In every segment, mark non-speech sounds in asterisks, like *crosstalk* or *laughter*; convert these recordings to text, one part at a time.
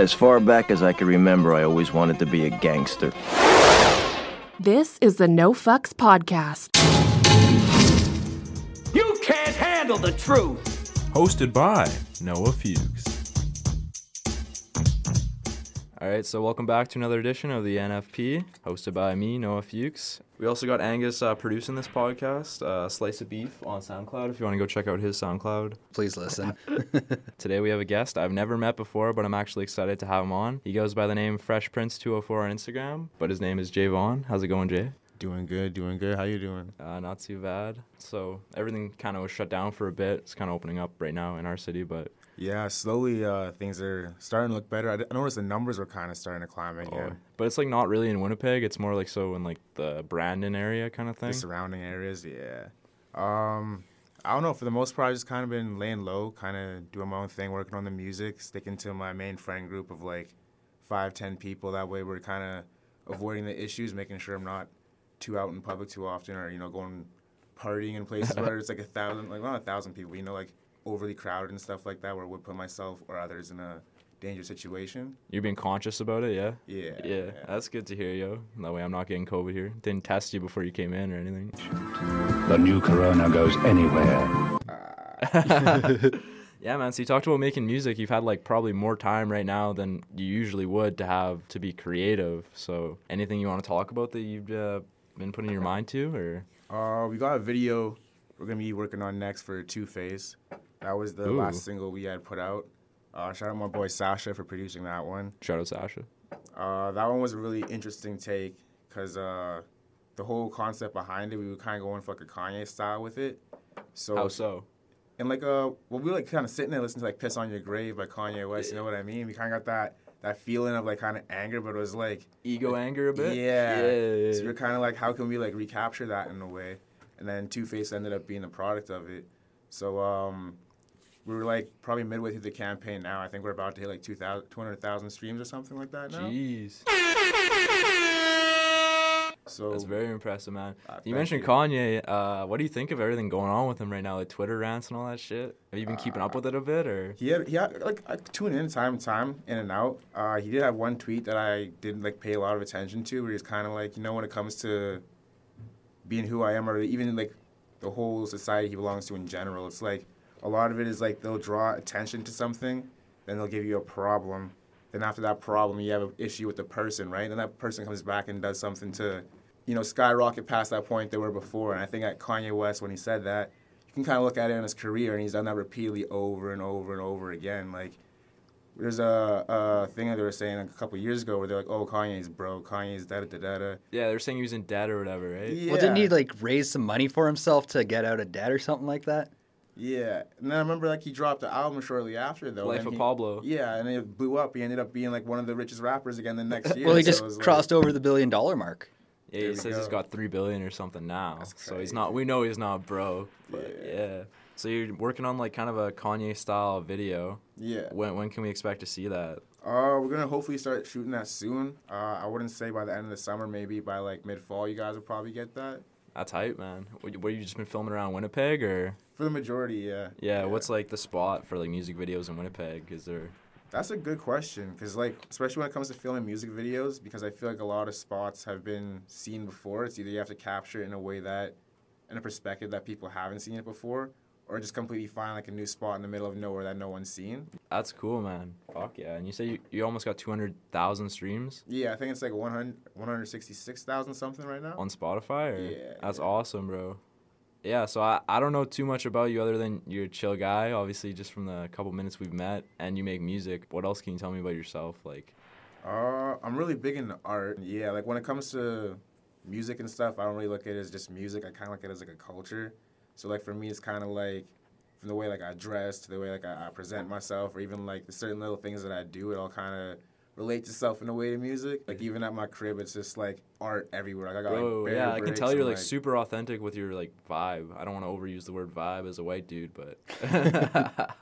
As far back as I can remember, I always wanted to be a gangster. This is the No Fucks Podcast. You can't handle the truth. hosted by Noah Fuchs. All right, so welcome back to another edition of the NFP, hosted by me, Noah Fuchs. We also got Angus uh, producing this podcast, uh, Slice of Beef on SoundCloud. If you want to go check out his SoundCloud. Please listen. *laughs* Today we have a guest I've never met before, but I'm actually excited to have him on. He goes by the name Fresh Prince 204 on Instagram, but his name is Jay Vaughn. How's it going, Jay? Doing good, doing good. How you doing? Uh, not too bad. So everything kind of was shut down for a bit. It's kind of opening up right now in our city, but Yeah, slowly uh, things are starting to look better. I, d- I noticed the numbers were kind of starting to climb oh, again. but it's like not really in Winnipeg. It's more like so in like the Brandon area kind of thing. The surrounding areas, yeah. Um, I don't know. For the most part, I've just kind of been laying low, kind of doing my own thing, working on the music, sticking to my main friend group of like five, ten people. That way, we're kind of avoiding the issues, making sure I'm not too out in public too often, or you know, going partying in places *laughs* where it's like a thousand, like not a thousand people, you know, like overly crowded and stuff like that, where it would put myself or others in a dangerous situation. You're being conscious about it, yeah? Yeah. Yeah, that's good to hear, yo. That way I'm not getting COVID here. Didn't test you before you came in or anything. The new corona goes anywhere. *laughs* Yeah, man. So you talked about making music. You've had like probably more time right now than you usually would to have to be creative. So anything you want to talk about that you've uh, been putting your mind to, or Uh, we got a video we're gonna be working on next for Two Face. That was the Ooh. last single we had put out. Uh, shout out my boy Sasha for producing that one. shout out Sasha? Uh, that one was a really interesting take because uh, the whole concept behind it, we were kind of going for like a Kanye style with it. So How so? and like uh, well, we were like kind of sitting there listening to like "Piss on Your Grave" by Kanye West. You know what I mean? We kind of got that that feeling of like kind of anger, but it was like Ego anger a bit. yeah. Yeah. So we're kind of like, how can we like recapture that in a way? And then Two Face ended up being the product of it. So um, we were like probably midway through the campaign now. I think we're about to hit like 2,000 200,000 streams or something like that now. Jeez, So that's very impressive, man. Uh, you mentioned you. Kanye. Uh, what do you think of everything going on with him right now, like Twitter rants and all that shit? Have you been keeping up with it a bit, or? he had like I tune in time to time, in and out. Uh, he did have one tweet that I didn't like pay a lot of attention to, where he's kind of like, you know, when it comes to being who I am, or even like the whole society he belongs to in general, it's like a lot of it is like they'll draw attention to something, then they'll give you a problem. Then after that problem, you have an issue with the person, right? And that person comes back and does something to, you know, skyrocket past that point they were before. And I think at Kanye West, when he said that, you can kind of look at it in his career, and he's done that repeatedly over and over and over again. Like, there's a, a thing that they were saying a couple years ago where they're like, "Oh, Kanye's broke. Kanye's da da da da da." Yeah, they're saying he was in debt or whatever, right? Yeah. Well, didn't he like raise some money for himself to get out of debt or something like that? Yeah, and then I remember like he dropped the album shortly after though. Life and of he- Pablo. Yeah, and it blew up. He ended up being like one of the richest rappers again the next *laughs* year. well, he so just it was like- crossed over the billion dollar mark. Yeah, There he we says he's got three billion or something now. So he's not. We know he's not broke. But Yeah. yeah. So you're working on like kind of a Kanye style video. Yeah. When when can we expect to see that? Uh, we're gonna hopefully start shooting that soon. Uh, I wouldn't say by the end of the summer, maybe by like mid fall, you guys will probably get that. That's hype, man. What, what you just been filming around Winnipeg or? For the majority, yeah. Yeah, What's like the spot for like music videos in Winnipeg? Is there? That's a good question, because like especially when it comes to filming music videos, because I feel like a lot of spots have been seen before. It's either you have to capture it in a way that, in a perspective that people haven't seen it before, or just completely find like a new spot in the middle of nowhere that no one's seen. That's cool, man. Fuck yeah! And you say you, you almost got two hundred thousand streams Yeah, I think it's like 100, 166,000 something right now. on Spotify. Or? Yeah, That's yeah. awesome, bro. Yeah, so I, I don't know too much about you other than you're a chill guy, obviously just from the couple minutes we've met, and you make music. What else can you tell me about yourself? Like, Uh, I'm really big into art. Yeah, like when it comes to music and stuff, I don't really look at it as just music. I kind of look at it as like a culture. So like for me, it's kind of like from the way like I dress to the way like I, I present myself, or even like the certain little things that I do. It all kind of relates itself in a way to music. Like even at my crib, it's just like art everywhere. Like I got bro, like yeah, I can tell you're like super authentic with your like vibe. I don't want to overuse the word vibe as a white dude, but *laughs* *laughs*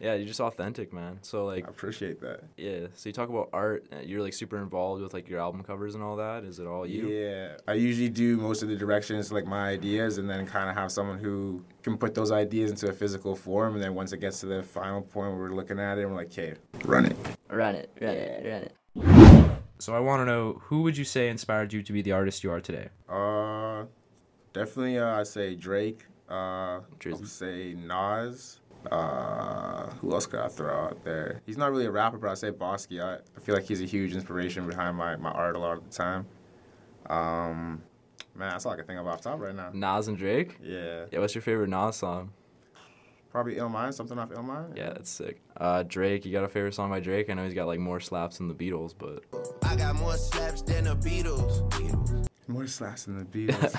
yeah, you're just authentic, man. So like, I appreciate that. yeah. So you talk about art. uh, You're like super involved with like your album covers and all that. Is it all you? Yeah, I usually do most of the directions, like my ideas, and then kind of have someone who can put those ideas into a physical form. And then once it gets to the final point where we're looking at it, we're like, okay, run it. Run it, run it, run it. So I want to know who would you say inspired you to be the artist you are today? Uh, definitely. Uh, I'd say Drake. Uh, Drizzy. I'd say Nas. Uh, who else could I throw out there? He's not really a rapper, but I'd say Bosky. I, I feel like he's a huge inspiration behind my, my art a lot of the time. Um, man, that's all I can think of off top right now. Nas and Drake. Yeah, Yeah, what's your favorite Nas song? Probably Ill Mind, something off Ill Mind. Yeah, that's sick. Uh, Drake, you got a favorite song by Drake? I know he's got like more slaps than the Beatles, but I got more slaps than the Beatles. More slaps than the Beatles.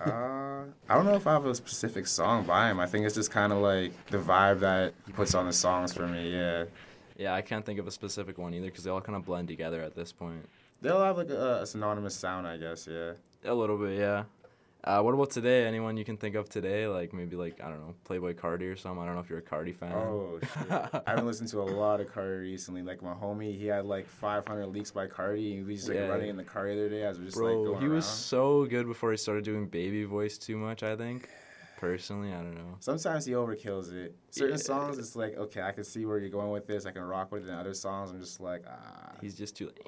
*laughs* uh, I don't know if I have a specific song by him. I think it's just kind of like the vibe that he puts on the songs for me. Yeah, yeah, I can't think of a specific one either because they all kind of blend together at this point. They all have like a, a synonymous sound, I guess. Yeah. A little bit, yeah. Uh, what about today? Anyone you can think of today? Like maybe like I don't know, Playboi Carti or something. I don't know if you're a Carti fan. Oh shit! *laughs* I haven't listened to a lot of Carti recently. Like my homie, he had like 500 leaks by Carti, and we was just like Yeah. running in the car the other day. as we just Bro, like going he was so good before he started doing baby voice too much. I think, personally, I don't know. Sometimes he overkills it. Certain Yeah. songs, it's like okay, I can see where you're going with this. I can rock with it. And other songs, I'm just like ah. He's just too. like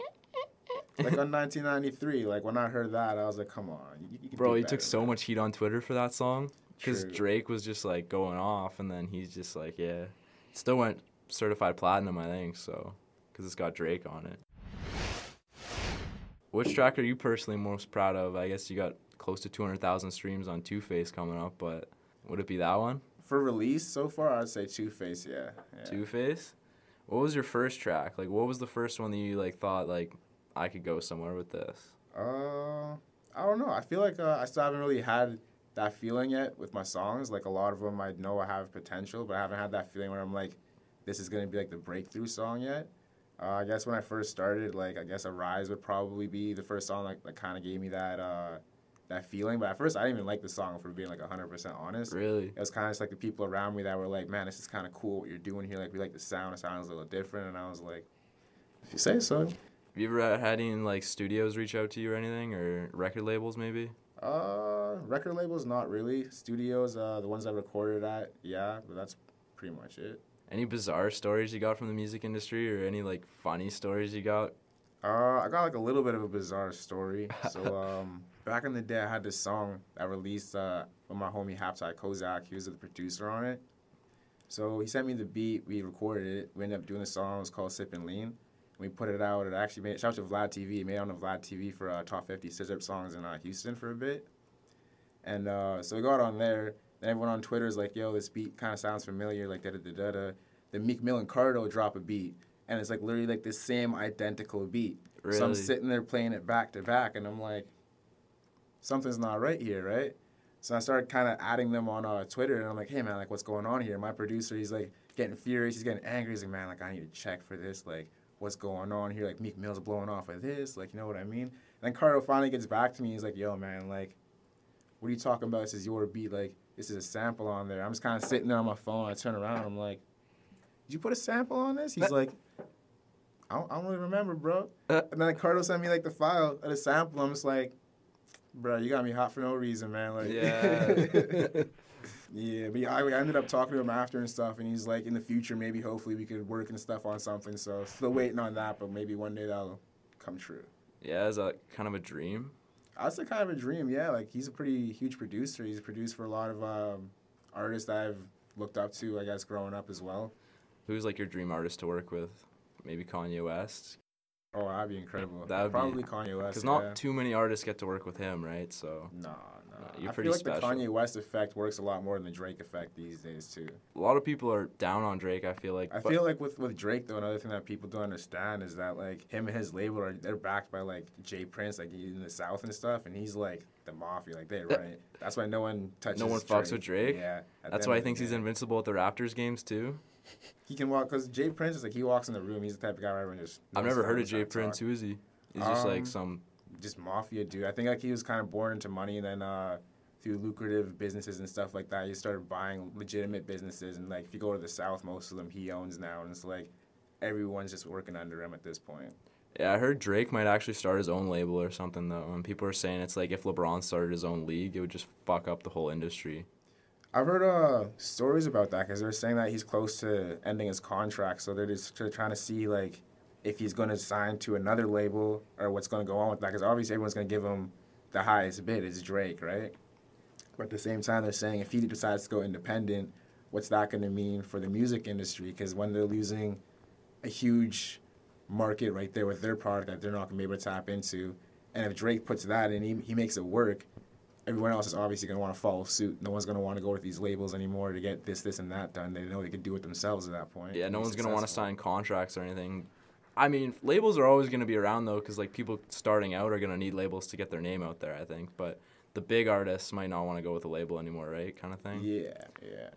on *laughs* 1993, like when I heard that, I was like, come on, you, you Bro, he took so than much heat on Twitter for that song because Drake was just like going off, and then he's just like, yeah, it still went certified platinum, I think, so because it's got Drake on it. Which track are you personally most proud of? I guess you got close to 200,000 streams on Two Face coming up, but would it be that one? For release so far, I'd say Two Face. Yeah. yeah. Two Face. What was your first track? Like, what was the first one that you like thought like I could go somewhere with this? Uh, I don't know. I feel like uh, I still haven't really had that feeling yet with my songs. Like a lot of them, I know I have potential, but I haven't had that feeling where I'm like, this is gonna be like the breakthrough song yet. Uh, I guess when I first started, like I guess Arise would probably be the first song like, that kind of gave me that uh, that feeling. But at first, I didn't even like the song for being like 100% honest. Really? It was kind of just like the people around me that were like, man, this is kind of cool what you're doing here. Like we like the sound. It sounds a little different, and I was like, if you say so. Have you ever had any like studios reach out to you or anything, or record labels maybe? Uh, record labels, not really. Studios, uh, the ones I recorded at, yeah, but that's pretty much it. Any bizarre stories you got from the music industry, or any like funny stories you got? Uh, I got like a little bit of a bizarre story. *laughs* So, um, back in the day, I had this song that released uh, with my homie Hapside Kozak. He was the producer on it. So he sent me the beat. We recorded it. We ended up doing a song. It was called Sip and Lean. We put it out. It actually made shout out to Vlad TV. It made it on the Vlad TV for uh, top 50 scissor songs in uh, Houston for a bit. And uh, so we got on there. Then everyone on Twitter is like, "Yo, this beat kind of sounds familiar." Like da da da da da. Then Meek Mill and Cardo drop a beat, and it's like literally like the same identical beat. Really? So I'm sitting there playing it back to back, and I'm like, something's not right here, right? So I started kind of adding them on uh, Twitter, and I'm like, hey man, like what's going on here? My producer, he's like getting furious, he's getting angry. He's like, man, like I need to check for this, like what's going on here? Like Meek Mill's blowing off of this, like you know what I mean? And then Cardo finally gets back to me. He's like, yo man, like what are you talking about? This is your beat, like this is a sample on there. I'm just kind of sitting there on my phone. I turn around, I'm like, did you put a sample on this? He's like. I don't, I don't really remember, bro. Uh. and then Cardo sent me like the file of the sample. I'm just like, bro, you got me hot for no reason, man. Like, Yeah. *laughs* *laughs* yeah. But yeah, I, I ended up talking to him after and stuff, and he's like, in the future, maybe hopefully we could work and stuff on something. So still waiting on that, but maybe one day that'll come true. Yeah, is that kind of a dream? That's a kind of a dream, yeah. Like he's a pretty huge producer. He's produced for a lot of um, artists that I've looked up to, I guess, growing up as well. Who's like your dream artist to work with? Maybe Kanye West. Oh, that'd be incredible. That'd probably be, Kanye West. Because not yeah. too many artists get to work with him, right? So No, no. you're I pretty feel like special. the Kanye West effect works a lot more than the Drake effect these days too. a lot of people are down on Drake. I feel like. I feel like with, with Drake though, another thing that people don't understand is that like him and his label are they're backed by like Jay Prince, like in the South and stuff, and he's like the mafia, like they run it. That's why no one touches. no one fucks with Drake. Yeah, That's why he thinks he's invincible at the Raptors games too. He can walk because Jay Prince is like he walks in the room. He's the type of guy where everyone just. I've never heard of Jay Prince. talk. Who is he? He's just Um, like some. just mafia dude. I think like he was kind of born into money, and then uh, through lucrative businesses and stuff like that, he started buying legitimate businesses. And like if you go to the South, most of them he owns now, and it's like everyone's just working under him at this point. Yeah, I heard Drake might actually start his own label or something though. And people are saying it's like if LeBron started his own league, it would just fuck up the whole industry. I've heard uh, stories about that because they're saying that he's close to ending his contract, so they're just tr- trying to see like if he's going to sign to another label or what's going to go on with that. Because obviously everyone's going to give him the highest bid. It's Drake, right? But at the same time, they're saying if he decides to go independent, what's that going to mean for the music industry? Because when they're losing a huge market right there with their product that they're not going to be able to tap into, and if Drake puts that in, he, he makes it work, everyone else is obviously going to want to follow suit. No one's going to want to go with these labels anymore to get this, this, and that done. They know they can do it themselves at that point. Yeah, no one's gonna want to sign contracts or anything. I mean, labels are always gonna be around though, because like people starting out are gonna need labels to get their name out there. I think, but the big artists might not want to go with a label anymore, right? Kind of thing. Yeah, yeah.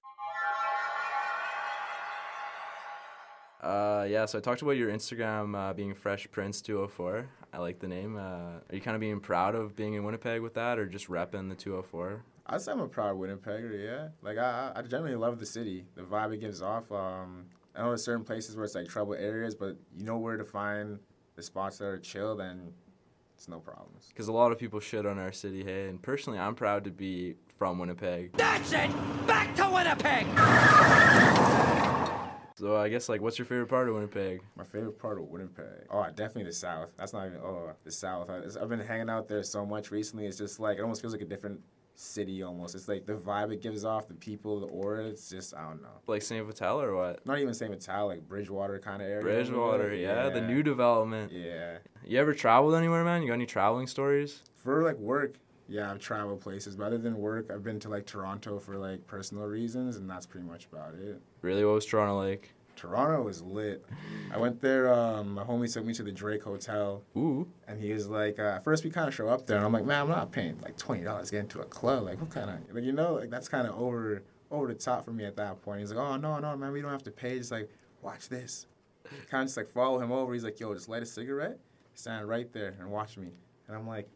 Uh, yeah. So I talked about your Instagram uh, being Fresh Prince 204. I like the name. Uh, are you kind of being proud of being in Winnipeg with that, or just repping the 204? I'd say I'm a proud Winnipegger, yeah. Like, I, I generally love the city, the vibe it gives off. Um, I know there's certain places where it's like trouble areas, but you know where to find the spots that are chill, then it's no problems. Because a lot of people shit on our city, hey. And personally, I'm proud to be from Winnipeg. That's it! Back to Winnipeg! So I guess like, what's your favorite part of Winnipeg? My favorite part of Winnipeg. Oh, definitely the South. That's not even, oh, the South. I, I've been hanging out there so much recently. It's just like, it almost feels like a different city almost. It's like the vibe it gives off, the people, the aura. It's just, I don't know. Like Saint Vital or what? Not even St. Vital, like Bridgewater kind of area. Bridgewater, yeah, the new development. Yeah. You ever traveled anywhere, man? You got any traveling stories? For like work, yeah, I've traveled places. But other than work, I've been to like Toronto for like personal reasons, and that's pretty much about it. Really, what was Toronto like? Toronto was lit. I went there. Um, my homie took me to the Drake Hotel, Ooh, and he was like, uh, at first we kind of show up there, and I'm like, man, I'm not paying like twenty dollars to get into a club. Like, what kind of like you know, like that's kind of over over the top for me at that point. He's like, oh no, no, man, we don't have to pay. Just like watch this. Kind of just like follow him over. He's like, yo, just light a cigarette, stand right there, and watch me. And I'm like,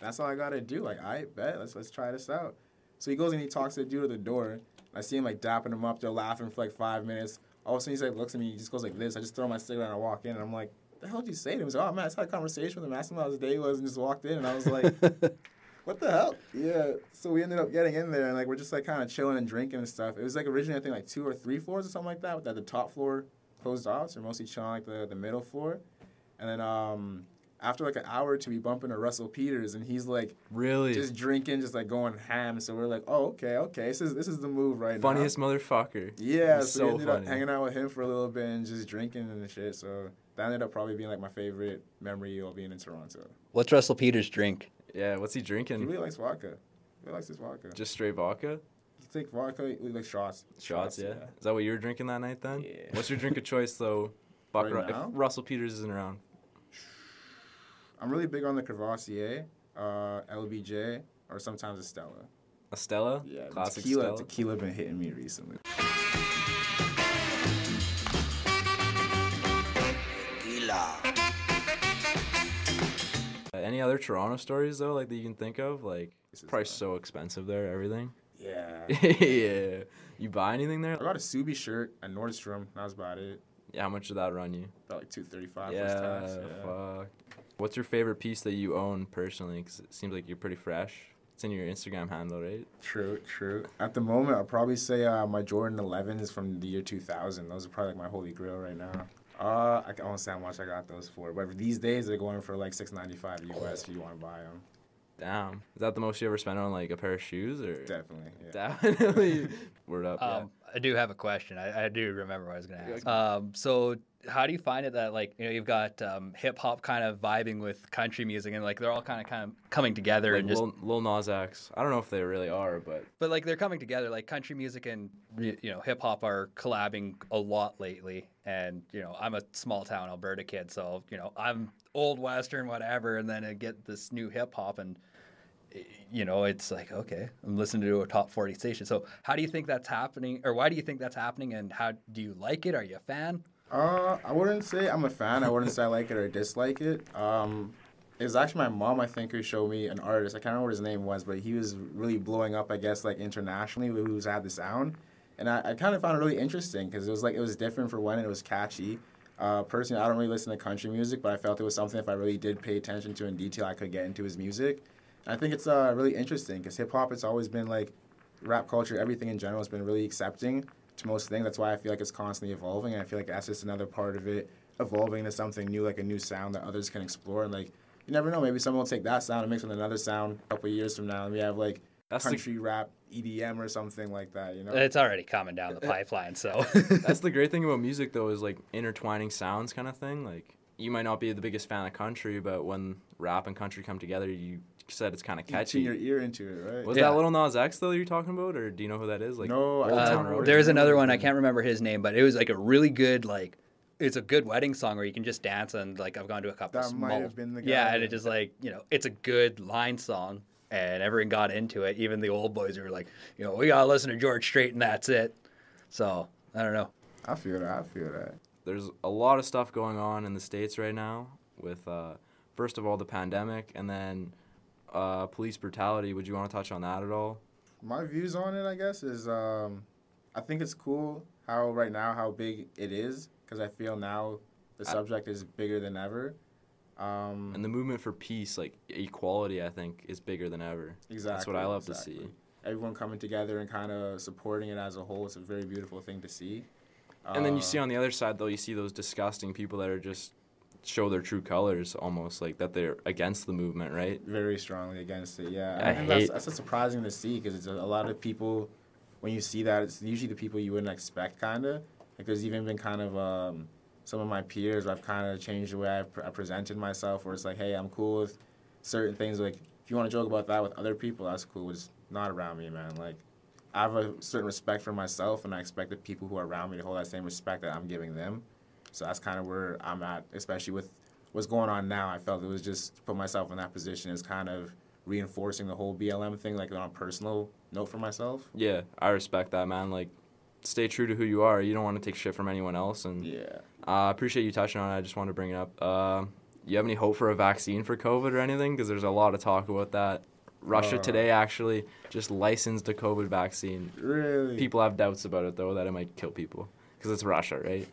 that's all I gotta do. Like, I bet. Let's let's try this out. So he goes and he talks to the dude at the door. I see him like dapping him up. They're laughing for like five minutes. All of a sudden he's like looks at me. He just goes like this. I just throw my cigarette and I walk in. And I'm like, the hell did you say to him? He's like, oh man, I just had a conversation with him. Asked him how his day was and just walked in. And I was like, *laughs* what the hell? Yeah. So we ended up getting in there and like we're just like kind of chilling and drinking and stuff. It was like originally I think like two or three floors or something like that. But that the top floor closed off. So we're mostly chilling like the the middle floor. And then um after like an hour or two, we bump into Russell Peters, and he's like really? just drinking, just like going ham. So we're like, oh, okay, okay, this is this is the move right Funniest now. Funniest motherfucker. Yeah, He's so, so we ended funny. up hanging out with him for a little bit and just drinking and shit. So that ended up probably being like my favorite memory of being in Toronto. What's Russell Peters drink? Yeah, what's he drinking? He really likes vodka. He really likes his vodka. Just straight vodka? he take vodka. He likes shots. Shots, yeah. Is that what you were drinking that night then? Yeah. What's your drink of choice though? *laughs* Buck Right Ru- now? if Russell Peters isn't around. I'm really big on the Courvoisier, uh, LBJ, or sometimes a Stella. A Stella? Yeah, Classic tequila. Stella. Tequila been hitting me recently. Uh, any other Toronto stories though, like that you can think of? Like, it's This probably so expensive there, everything. Yeah. *laughs* yeah. You buy anything there? I got a Ksubi shirt at Nordstrom. That was about it. Yeah, how much did that run you? About like two thirty five yeah, first tax. Yeah. fuck. What's your favorite piece that you own personally? Because it seems like you're pretty fresh. It's in your Instagram handle, right? True, true. At the moment, I'll probably say uh, my Jordan 11 is from the year 2000. Those are probably like my holy grail right now. Uh, I won't say how much I got those for, but these days they're going for like 6.95 US if you want to buy them. Damn. Is that the most you ever spent on like a pair of shoes or? Definitely. Yeah. Definitely. *laughs* Word up. Um, I do have a question. I, I do remember what I was going to ask. Um, so, how do you find it that like you know you've got um, hip hop kind of vibing with country music and like they're all kind of kind of coming together yeah. and Like just Lil, Lil Nas X. I don't know if they really are, but but like they're coming together like country music and you know hip hop are collabing a lot lately and you know I'm a small town Alberta kid so you know I'm old western whatever and then I get this new hip hop and you know it's like okay I'm listening to a top 40 station so how do you think that's happening or why do you think that's happening and how do you like it are you a fan Uh, I wouldn't say I'm a fan. I wouldn't say I like it or dislike it. Um, it was actually my mom, I think, who showed me an artist. I can't remember what his name was, but he was really blowing up, I guess, like internationally, who's had the sound. And I, I kind of found it really interesting because it was like it was different for one, and it was catchy. Uh, personally, I don't really listen to country music, but I felt it was something if I really did pay attention to in detail, I could get into his music. And I think it's uh, really interesting because hip hop, it's always been like rap culture, everything in general has been really accepting to most things. That's why I feel like it's constantly evolving, and I feel like that's just another part of it evolving to something new, like a new sound that others can explore. And like, you never know, maybe someone will take that sound and mix with another sound a couple of years from now, and we have like That's the- country rap, EDM, or something like that. You know? It's already coming down the *laughs* pipeline, so *laughs* That's the great thing about music, though, is like intertwining sounds kind of thing. Like, you might not be the biggest fan of country, but when rap and country come together, you said it's kind of You catchy. your ear into it, right? Was Yeah. that Little Nas X though you're talking about, or do you know who that is? Like, No, I Old don't Town know. Road. there's another one I can't remember his name, but it was like a really good like. It's a good wedding song where you can just dance and like I've gone to a couple. That might have been the guy. Yeah, and it just like you know it's a good line song and everyone got into it. Even the old boys were like, you know, we gotta listen to George Strait and that's it. So I don't know. I feel that. I feel that. there's a lot of stuff going on in the states right now with uh, first of all the pandemic and then uh, police brutality. Would you want to touch on that at all? My views on it, I guess, is um, I think it's cool how right now how big it is because I feel now the I- subject is bigger than ever. Um, And the movement for peace, like equality, I think is bigger than ever. exactly. That's what I love to see. Everyone coming together and kind of supporting it as a whole. It's a very beautiful thing to see. And then you see Uh, on the other side though, you see those disgusting people that are just show their true colors almost like that they're against the movement, right? very strongly against it. Yeah, I and that's, hate- that's just surprising to see because it's a, a lot of people. When you see that, it's usually the people you wouldn't expect, kind of. Like there's even been kind of um, some of my peers. I've kind of changed the way I've pre- I presented myself, where it's like, hey, I'm cool with certain things. Like if you want to joke about that with other people, that's cool. It's not around me, man. Like I have a certain respect for myself, and I expect the people who are around me to hold that same respect that I'm giving them. So that's kind of where I'm at, especially with what's going on now. I felt it was just put myself in that position is kind of reinforcing the whole BLM thing, like on a personal note for myself. Yeah, I respect that, man. Like, stay true to who you are. You don't want to take shit from anyone else, and Yeah. uh, I appreciate you touching on it. I just wanted to bring it up. Uh, you have any hope for a vaccine for COVID or anything? Because there's a lot of talk about that. Russia Uh, today actually just licensed a COVID vaccine. Really? People have doubts about it though that it might kill people because it's Russia, right?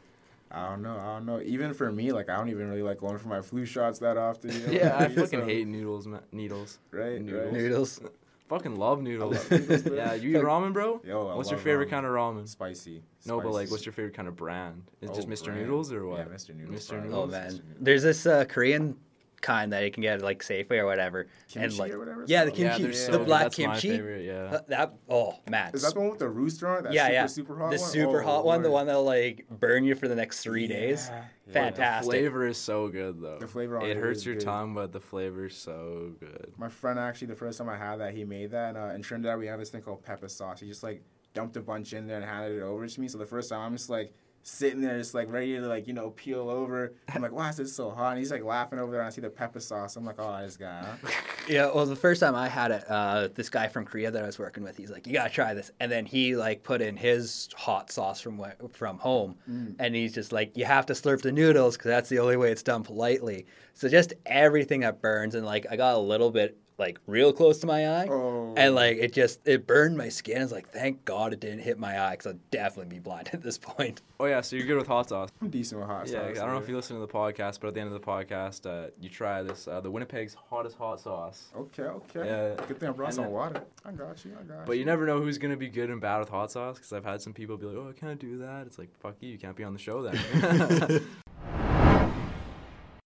I don't know. I don't know. Even for me, like I don't even really like going for my flu shots that often. You *laughs* know? Yeah, I *laughs* So- fucking hate noodles, ma- needles. Right, Noodles. right. Noodles. *laughs* Fucking love noodles. love noodles, yeah, you eat ramen, bro? Yo, I what's your favorite ramen. kind of ramen? Spicy. No, but like, what's your favorite kind of brand? Is it just Oh, Mr. brand. Noodles or what? Yeah, Mr. Noodles. Mr. probably. Oh man, Mr. Noodles. there's this uh, Korean kind that you can get at like Safeway or whatever, and like or whatever it's yeah, the called? Yeah, kimchi, they're the so black That's my kimchi. favorite, yeah. Uh, that oh man, Is that the one with the rooster on it? That yeah, super, yeah, super hot the one? super Oh, hot one, the one that'll like burn you for the next three days. Yeah, yeah. Fantastic. The flavor is so good though. The flavor on it it hurts is your good. tongue, but the flavor's so good. My friend actually, the first time I had that, he made that. And, uh, in Trinidad, we have this thing called pepper sauce. He just like dumped a bunch in there and handed it over to me. So the first time, I'm just like sitting there, just like ready to like you know peel over. I'm like, why is this so hot? And he's like laughing over there. And I see the pepper sauce. I'm like, oh, this guy. Huh? *laughs* Yeah, well, the first time I had it, uh, this guy from Korea that I was working with, he's like, "You gotta try this," and then he like put in his hot sauce from from home, Mm. and he's just like, "You have to slurp the noodles because that's the only way it's done politely." So just everything that burns, and like I got a little bit like real close to my eye, Oh. and like it just it burned my skin. I was like, thank God it didn't hit my eye because I'd definitely be blind *laughs* at this point. Oh yeah, so you're good with hot sauce. I'm decent with hot Yeah, sauce. I don't know if you listen to the podcast, but at the end of the podcast, uh, you try this uh, the Winnipeg's hottest hot sauce. Okay, okay. Yeah. Good thing I brought And some then- water. I got you. I got But you never know who's gonna be good and bad with hot sauce because I've had some people be like, "Oh, I can't do that." It's like, "Fuck you, you can't be on the show then." *laughs* *laughs*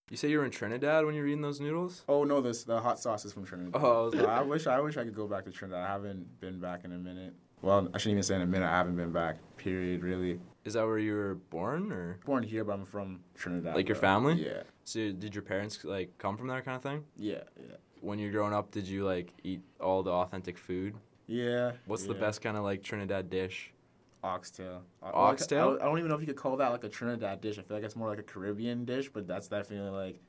you say you were in Trinidad when you were eating those noodles? Oh no, this the hot sauce is from Trinidad. Oh, I I wish I wish I could go back to Trinidad. I haven't been back in a minute. Well, I shouldn't even say in a minute. I haven't been back. Period. Really. Is that where you were born, or Born here, but I'm from Trinidad. Like your family? Yeah. so did your parents like come from there kind of thing? Yeah. Yeah. When you're growing up, did you like eat all the authentic food? Yeah. What's the best kind of like Trinidad dish? Oxtail. Uh, Oxtail? I, don't- I don't even know if you could call that like a Trinidad dish. I feel like it's more like a Caribbean dish, but that's definitely like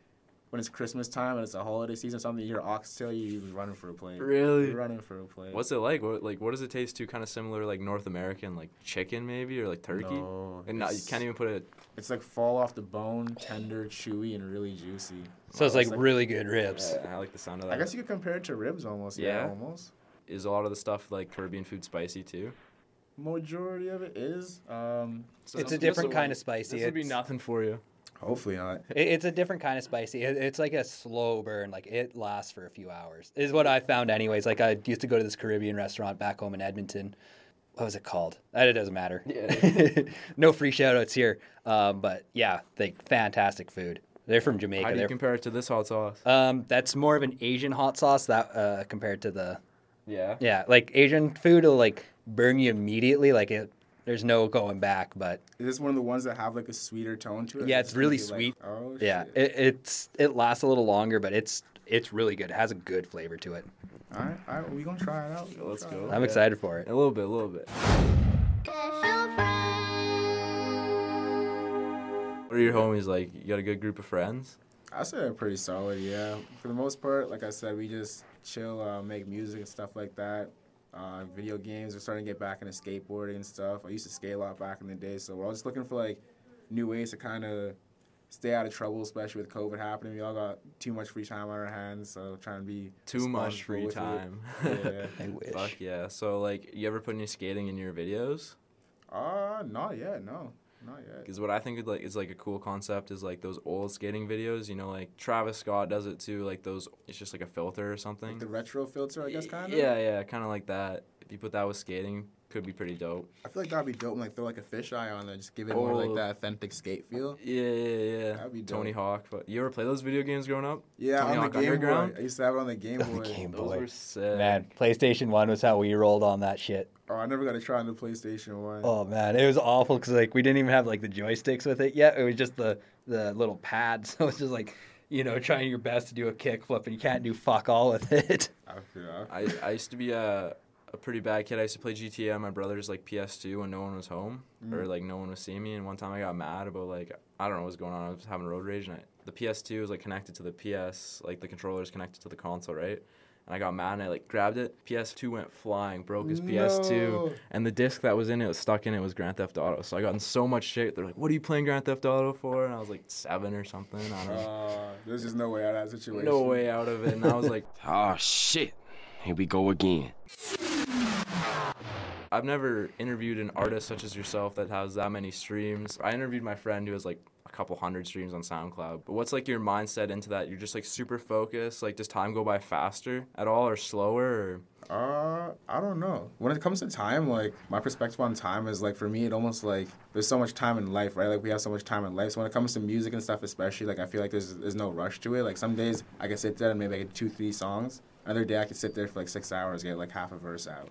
when it's Christmas time and it's a holiday season, something you hear oxtail, you you're running for a plate. Really? You're running for a plate. What's it like? What like what does it taste to? Kind of similar like North American like chicken maybe or like turkey? No, and not, you can't even put it. It's like fall off the bone, tender, chewy, and really juicy. So it's Wow, like really good ribs. I like the sound of that. I guess you could compare it to ribs almost. Yeah, Yeah? almost. Is a lot of the stuff like Caribbean food spicy too? Majority of it is. Um, So It's a different kind of spicy. This would be It's- nothing for you. hopefully not. It, it's a different kind of spicy. It, it's like a slow burn. Like it lasts for a few hours. Is what I found, anyways. Like I used to go to this Caribbean restaurant back home in Edmonton. what was it called? Uh, It doesn't matter. *laughs* no free shout outs here. Um, but yeah, like fantastic food. They're from Jamaica. How do you They're, compare it to this hot sauce? um, that's more of an Asian hot sauce that uh, compared to the yeah. yeah, like Asian food will like burn you immediately. Like it, there's no going back. But Is this one of the ones that have like a sweeter tone to it? yeah, It's it's really sweet. Like, oh yeah, shit. it, it's it lasts a little longer, but it's it's really good. It has a good flavor to it. all right, all right, we gonna try it out. Let's go. I'm excited for it. A little bit, a little bit. What are your homies like? You got a good group of friends? I say they're pretty solid, yeah. For the most part, like I said, we just chill, uh, make music and stuff like that. Uh, video games, we're starting to get back into skateboarding and stuff. I used to skate a lot back in the day, so we're all just looking for like new ways to kind of stay out of trouble, especially with COVID happening. We all got too much free time on our hands, so trying to be Too much free time. Yeah. I *laughs* wish. Fuck yeah. So like, you ever put any skating in your videos? Uh, not yet, no, not yet. Because what I think is like is like a cool concept is like those old skating videos. You know, like Travis Scott does it too. Like those, it's just like a filter or something. Like the retro filter, I guess, kind of. Yeah, yeah, kind of like that. If you put that with skating, could be pretty dope. I feel like that'd be dope. and, Like throw like a fisheye on there, just give it more like Oh. that authentic skate feel. Yeah, yeah, yeah. That'd be Tony. Hawk. But you ever play those video games growing up? Yeah, Tony on Hawk the Game Boy. I used to have it on the Game Boy. Game Those Boy. were sick. Man, PlayStation One was how we rolled on that shit. Oh, I never got to try on the PlayStation One. Oh man, it was awful because like we didn't even have like the joysticks with it yet. It was just the the little pad, *laughs* so it's just like you know trying your best to do a kickflip and you can't do fuck all with it. I. I, I used to be a, a pretty bad kid. I used to play GTA on my brother's like PS2 when no one was home or like no one was seeing me. And one time I got mad about like I don't know what was going on. I was having road rage and I, the PS2 was like connected to the PS, like the controller's connected to the console, right? And I got mad and I like grabbed it. PS2 went flying, broke his No. PS2, and the disc that was in it was stuck in it was Grand Theft Auto. So I got in so much shit. They're like, "What are you playing Grand Theft Auto for?" And I was like seven or something. I don't know. Uh, there's just no way out of that situation. no way out of it. And I was like, Oh *laughs* shit. Here we go again. I've never interviewed an artist such as yourself that has that many streams. I interviewed my friend who has like a couple hundred streams on SoundCloud. But what's like your mindset into that? You're just like super focused. Like, does time go by faster at all or slower? Or Uh, I don't know. When it comes to time, like my perspective on time is like for me, it almost like there's so much time in life, right? Like we have so much time in life. So when it comes to music and stuff, especially, like I feel like there's there's no rush to it. Like some days I can sit there and maybe I get two, three songs. Another day I could sit there for like six hours, get like half a verse out.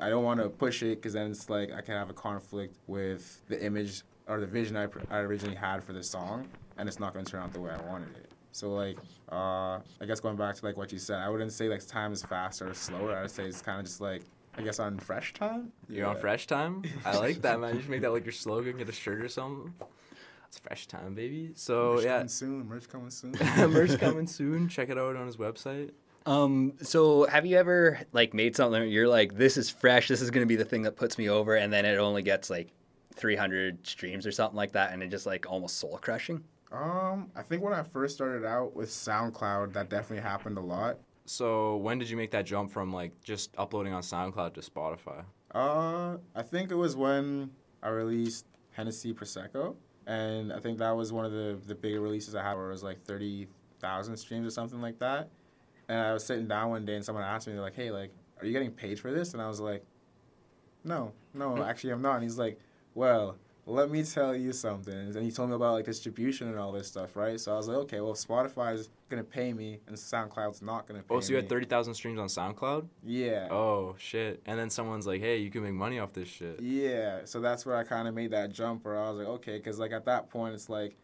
I don't want to push it because then it's like I can have a conflict with the image or the vision I, pr- I originally had for the song, and it's not going to turn out the way I wanted it. So like, uh, I guess going back to like what you said, I wouldn't say like time is faster or slower. I'd say it's kind of just like I guess on fresh time. you're on fresh time? *laughs* I like that, man. You should make that like your slogan, get a shirt or something. It's fresh time, baby. So merch yeah, coming soon. Merch coming soon. *laughs* merch *laughs* coming soon. Check it out on his website. Um, so have you ever like made something you're like, this is fresh, this is gonna be the thing that puts me over, and then it only gets like 300 streams or something like that, and it just like almost soul crushing? um, I think when I first started out with SoundCloud, that definitely happened a lot. So when did you make that jump from like just uploading on SoundCloud to Spotify? Uh, I think it was when I released Hennessy Prosecco, and I think that was one of the the bigger releases I had, where it was like thirty thousand streams or something like that. And I was sitting down one day, and someone asked me, they're like, "Hey, like, are you getting paid for this?" And I was like, "No, no, hmm. actually, I'm not." And he's like, "Well." Let me tell you something. And he told me about like distribution and all this stuff, right? So I was like, okay, well, Spotify's gonna pay me, and SoundCloud's not gonna oh, pay Oh, so you me. had thirty thousand streams on SoundCloud? Yeah. Oh shit! And then someone's like, "Hey, you can make money off this shit." Yeah, so that's where I kind of made that jump where I was like, okay, because like at that point, it's like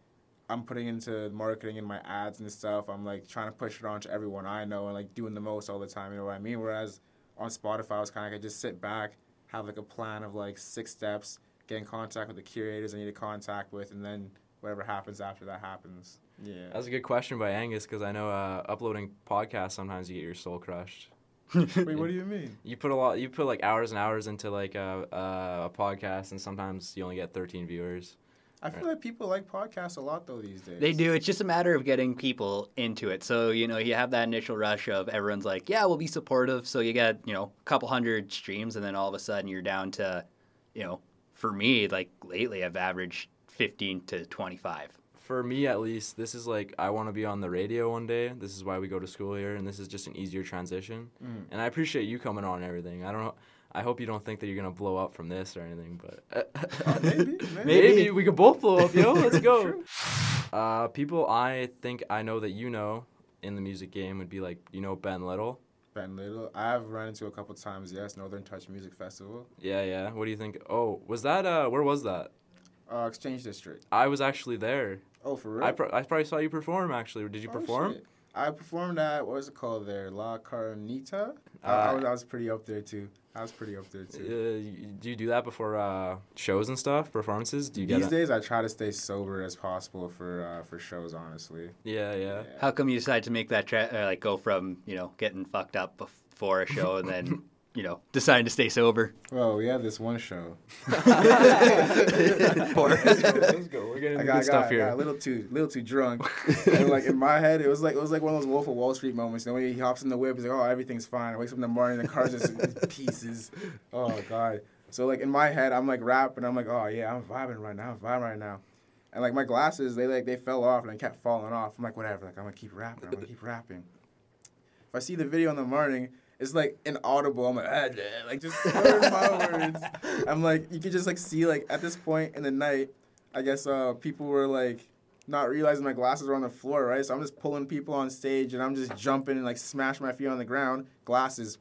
I'm putting into marketing and my ads and stuff. I'm like trying to push it on to everyone I know and like doing the most all the time. You know what I mean? Whereas on Spotify, I was kind of like I just sit back, have like a plan of like six steps, get in contact with the curators I need to contact with, and then whatever happens after that happens. Yeah. That's a good question by Angus because I know uh, uploading podcasts sometimes you get your soul crushed. *laughs* Wait, what do you *laughs* mean? You put a lot. You put like hours and hours into like a, a, a podcast, and sometimes you only get 13 viewers. I feel like people like podcasts a lot though these days. They do. It's just a matter of getting people into it. So, you know, you have that initial rush of everyone's like, yeah, we'll be supportive. So you get, you know, a couple hundred streams, and then all of a sudden you're down to, you know, for me, like lately I've averaged 15 to 25. For me, at least, this is like I want to be on the radio one day. This is why we go to school here, and this is just an easier transition. Mm. And I appreciate you coming on and everything. I don't know. I hope you don't think that you're gonna blow up from this or anything, but *laughs* maybe, maybe. maybe we could both blow up, yo. *laughs* Let's go. uh, people I think I know that you know in the music game would be like, you know, Ben Little. Ben Little. I've run into a couple times. Yes, Northern Touch Music Festival, Yeah, yeah. What do you think? Oh, was that? Uh, where was that? uh, Exchange District. I was actually there. Oh, for real? I, pro- I probably saw you perform. Actually, did you Oh, perform? shit. I performed at what was it called there? La Carnita. I- Uh, I, was, I was pretty up there too. I was pretty up there Uh, too. y- do you do that before uh, shows and stuff, performances? Do you These it? days, I try to stay sober as possible for uh, for shows. Honestly. Yeah, yeah. How come you decide to make that tra- uh, like go from you know getting fucked up before a show and then *laughs* you know deciding to stay sober? Well, we had this one show. *laughs* Poor. Let's go. We're getting I got, good stuff got, here. got a little too, little too drunk. *laughs* and like in my head, it was like it was like one of those Wolf of Wall Street moments. You know, when he hops in the whip, he's like, "Oh, everything's fine." I wakes up in the morning, the car's just *laughs* pieces. Oh god. So like in my head, I'm like rapping. I'm like, "Oh yeah, I'm vibing right now. I'm vibing right now." And like my glasses, they like they fell off and I kept falling off. I'm like, whatever. Like I'm gonna keep rapping. I'm gonna keep rapping. If I see the video in the morning, it's like inaudible. I'm like, ah, yeah," like just *laughs* slurring my words. I'm like, you could just like see like at this point in the night, I guess uh people were like not realizing my glasses were on the floor, right? So I'm just pulling people on stage and I'm just jumping and like smash my feet on the ground. Glasses.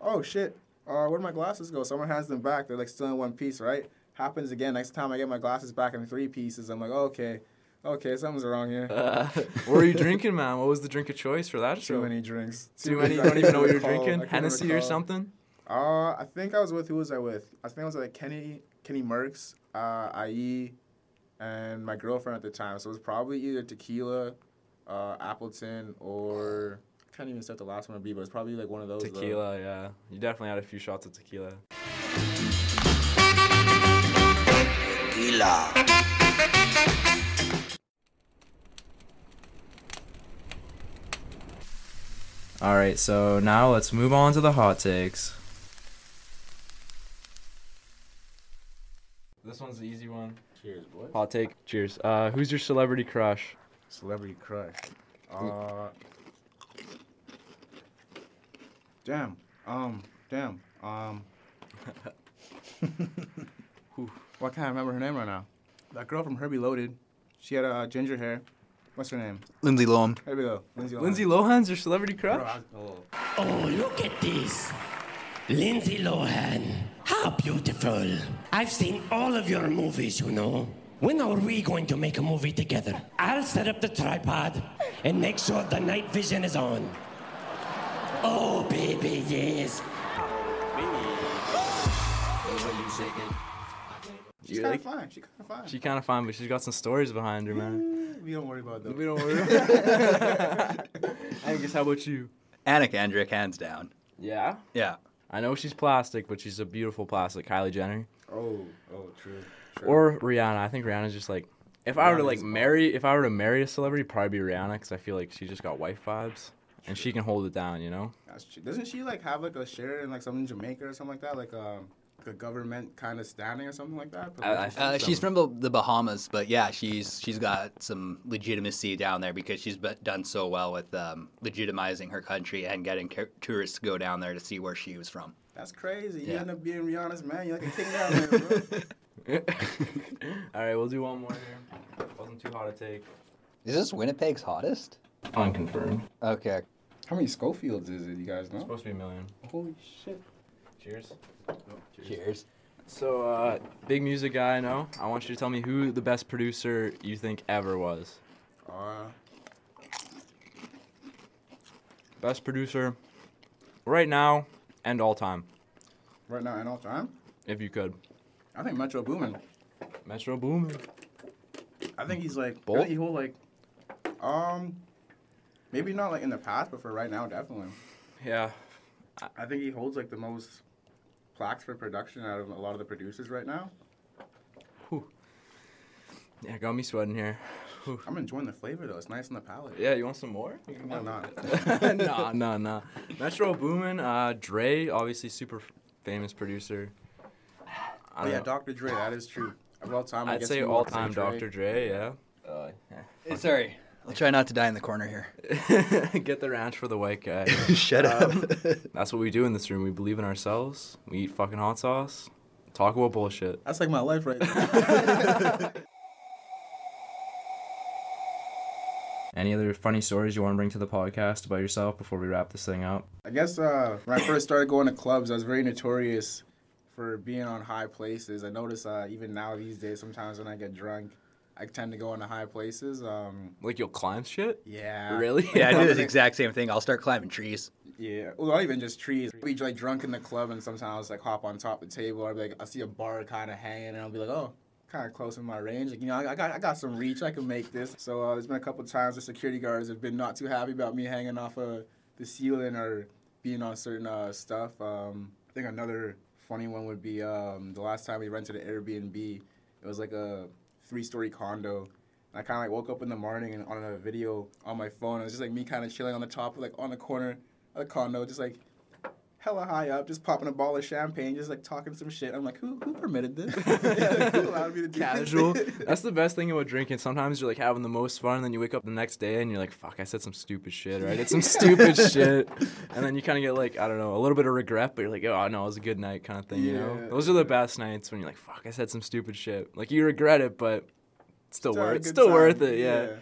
Oh shit. Uh, where'd my glasses go? Someone hands them back. They're like still in one piece, right? Happens again. Next time I get my glasses back in three pieces, I'm like, okay, okay, something's wrong here. Uh, *laughs* what were you drinking, man? What was the drink of choice for that Too show? many drinks. Too many. You I don't even know what you're *laughs* drinking. can't Hennessy or something. Uh, I think I was with who was I with? I think I was like Kenny Kenny Merckx, uh, IE, and my girlfriend at the time. So it was probably either tequila, uh, Appleton, or I can't even say what the last one would be, but it's probably like one of those. though. Tequila, yeah. You definitely had a few shots of tequila. All right, so now let's move on to the hot takes. This one's the easy one. Cheers, boy. Hot take. Cheers. Uh, who's your celebrity crush? Celebrity crush. Uh, damn. Um. Damn. Um. *laughs* Whew. Well, I can't I remember her name right now. That girl from Herbie Loaded. She had uh, ginger hair. What's her name? Lindsay Lohan. There we go. Lindsay Lohan. Lindsay Lohan's your celebrity Bro, crush? I- oh. Oh, look at this. Lindsay Lohan. How beautiful. I've seen all of your movies, you know. When are we going to make a movie together? I'll set up the tripod and make sure the night vision is on. Oh, baby, yes. Oh, She's You kind like- of fine. She's kind of fine. She kind of fine, but she's got some stories behind her, man. we don't worry about that. We don't worry. *laughs* Angus, *laughs* how about you? Anna Kendrick, hands down. Yeah. Yeah. I know she's plastic, but she's a beautiful plastic. Kylie Jenner Oh, oh, true. true. or Rihanna. I think Rihanna's just like. If I were to like marry, if I were to marry a celebrity, probably be Rihanna, because I feel like she just got wife vibes, and she can hold it down, you know. That's true. Doesn't she like have like a share in like something in Jamaica or something like that? Like um, like a government kind of standing or something like that? I- I- Uh, she's from the, the Bahamas, but yeah, she's she's got some legitimacy down there because she's be- done so well with um, legitimizing her country and getting ca- tourists to go down there to see where she was from. That's crazy. You end up being Rihanna's man. You're like a king down there, bro. *laughs* All right, we'll do one more here. Wasn't too hot to take. Is this Winnipeg's hottest? Unconfirmed. Okay. How many Scovilles is it? You guys know? Supposed to be a million. Holy shit. Cheers. Cheers. cheers. So, uh, big music guy, I know. I want you to tell me who the best producer you think ever was. Uh, Best producer right now and all time, right now and all time, if you could. I think Metro Boomin. Metro Boomin. I think he's like Both? he hold like, um, maybe not like in the past, but for right now, definitely. Yeah. I think he holds like the most plaques for production out of a lot of the producers right now. Whew. Yeah, got me sweating here. Whew. I'm enjoying the flavor though. It's nice on the palate. Yeah, you want some more? Why not? *laughs* nah, nah, nah. Metro Boomin, uh, Dre, obviously super f- famous producer. I Oh yeah, know. Dr. Dre. That is true. Of all time, I I'd guess say all time Dr. Dre, yeah. Uh, yeah. Sorry. I'll try not to die in the corner here. *laughs* Get the ranch for the white guy. *laughs* Shut up. That's what we do in this room. We believe in ourselves. We eat fucking hot sauce. Talk about bullshit. That's like my life right now. *laughs* Any other funny stories you want to bring to the podcast about yourself before we wrap this thing up? I guess uh, when I first started going to clubs, I was very notorious for being on high places. I notice uh, even now these days, sometimes when I get drunk, I tend to go into high places. Um, Like you'll climb shit? yeah. Really? *laughs* yeah, I do the exact same thing. I'll start climbing trees. Yeah, well, not even just trees. I'll be like drunk in the club, and sometimes I'll just, like hop on top of the table. I'll be like, I see a bar kind of hanging, and I'll be like, oh, kind of close in my range. Like, you know, I, I got I got some reach. I can make this. So uh, there's been a couple times the security guards have been not too happy about me hanging off of the ceiling or being on certain uh, stuff. Um, I think another funny one would be um, the last time we rented an Airbnb. It was like a three-story condo. And I kind of like woke up in the morning and on a video on my phone, it was just like me kind of chilling on the top, like on the corner of the condo, just like hella high up, just popping a ball of champagne, just like talking some shit. I'm like, who who permitted this? *laughs* who allowed me to do? Casual. *laughs* That's the best thing about drinking. Sometimes you're like having the most fun, and then you wake up the next day and you're like, "Fuck, I said some stupid shit, I did some *laughs* stupid shit," and then you kind of get like, I don't know, a little bit of regret, but you're like, "Oh no, it was a good night," kind of thing. You know, Yeah, those are the best nights when you're like, "Fuck, I said some stupid shit." Like you regret it, but it's still Still worth, still worth it. Yeah. yeah.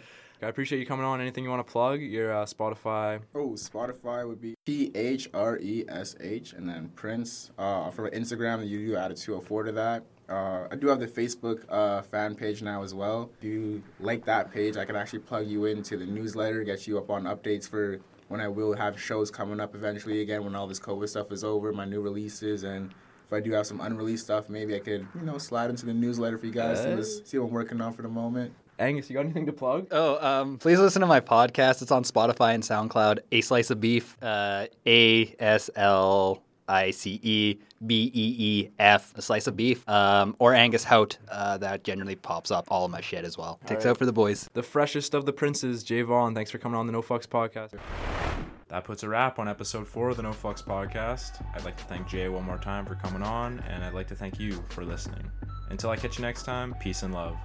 I appreciate you coming on. Anything you want to plug? Your uh, Spotify. Oh, Spotify would be P H R E S H, and then Prince. Uh, for Instagram, you do add a 204 to that. Uh, I do have the Facebook uh, fan page now as well. If you like that page, I can actually plug you into the newsletter, get you up on updates for when I will have shows coming up eventually again when all this COVID stuff is over, my new releases, and if I do have some unreleased stuff, maybe I could, you know, slide into the newsletter for you guys to Hey. just see what I'm working on for the moment. Angus, you got anything to plug? Oh, um, please listen to my podcast. It's on Spotify and SoundCloud. A Slice of Beef. Uh, A S L I C E B E E F. A Slice of Beef. Um, or Angus Hout. Uh, that generally pops up all of my shit as well. Takes right. out for the boys. The freshest of the princes, Jay Vaughn. Thanks for coming on the No Fucks podcast. That puts a wrap on episode four of the No Fucks podcast. I'd like to thank Jay one more time for coming on, and I'd like to thank you for listening. Until I catch you next time, peace and love.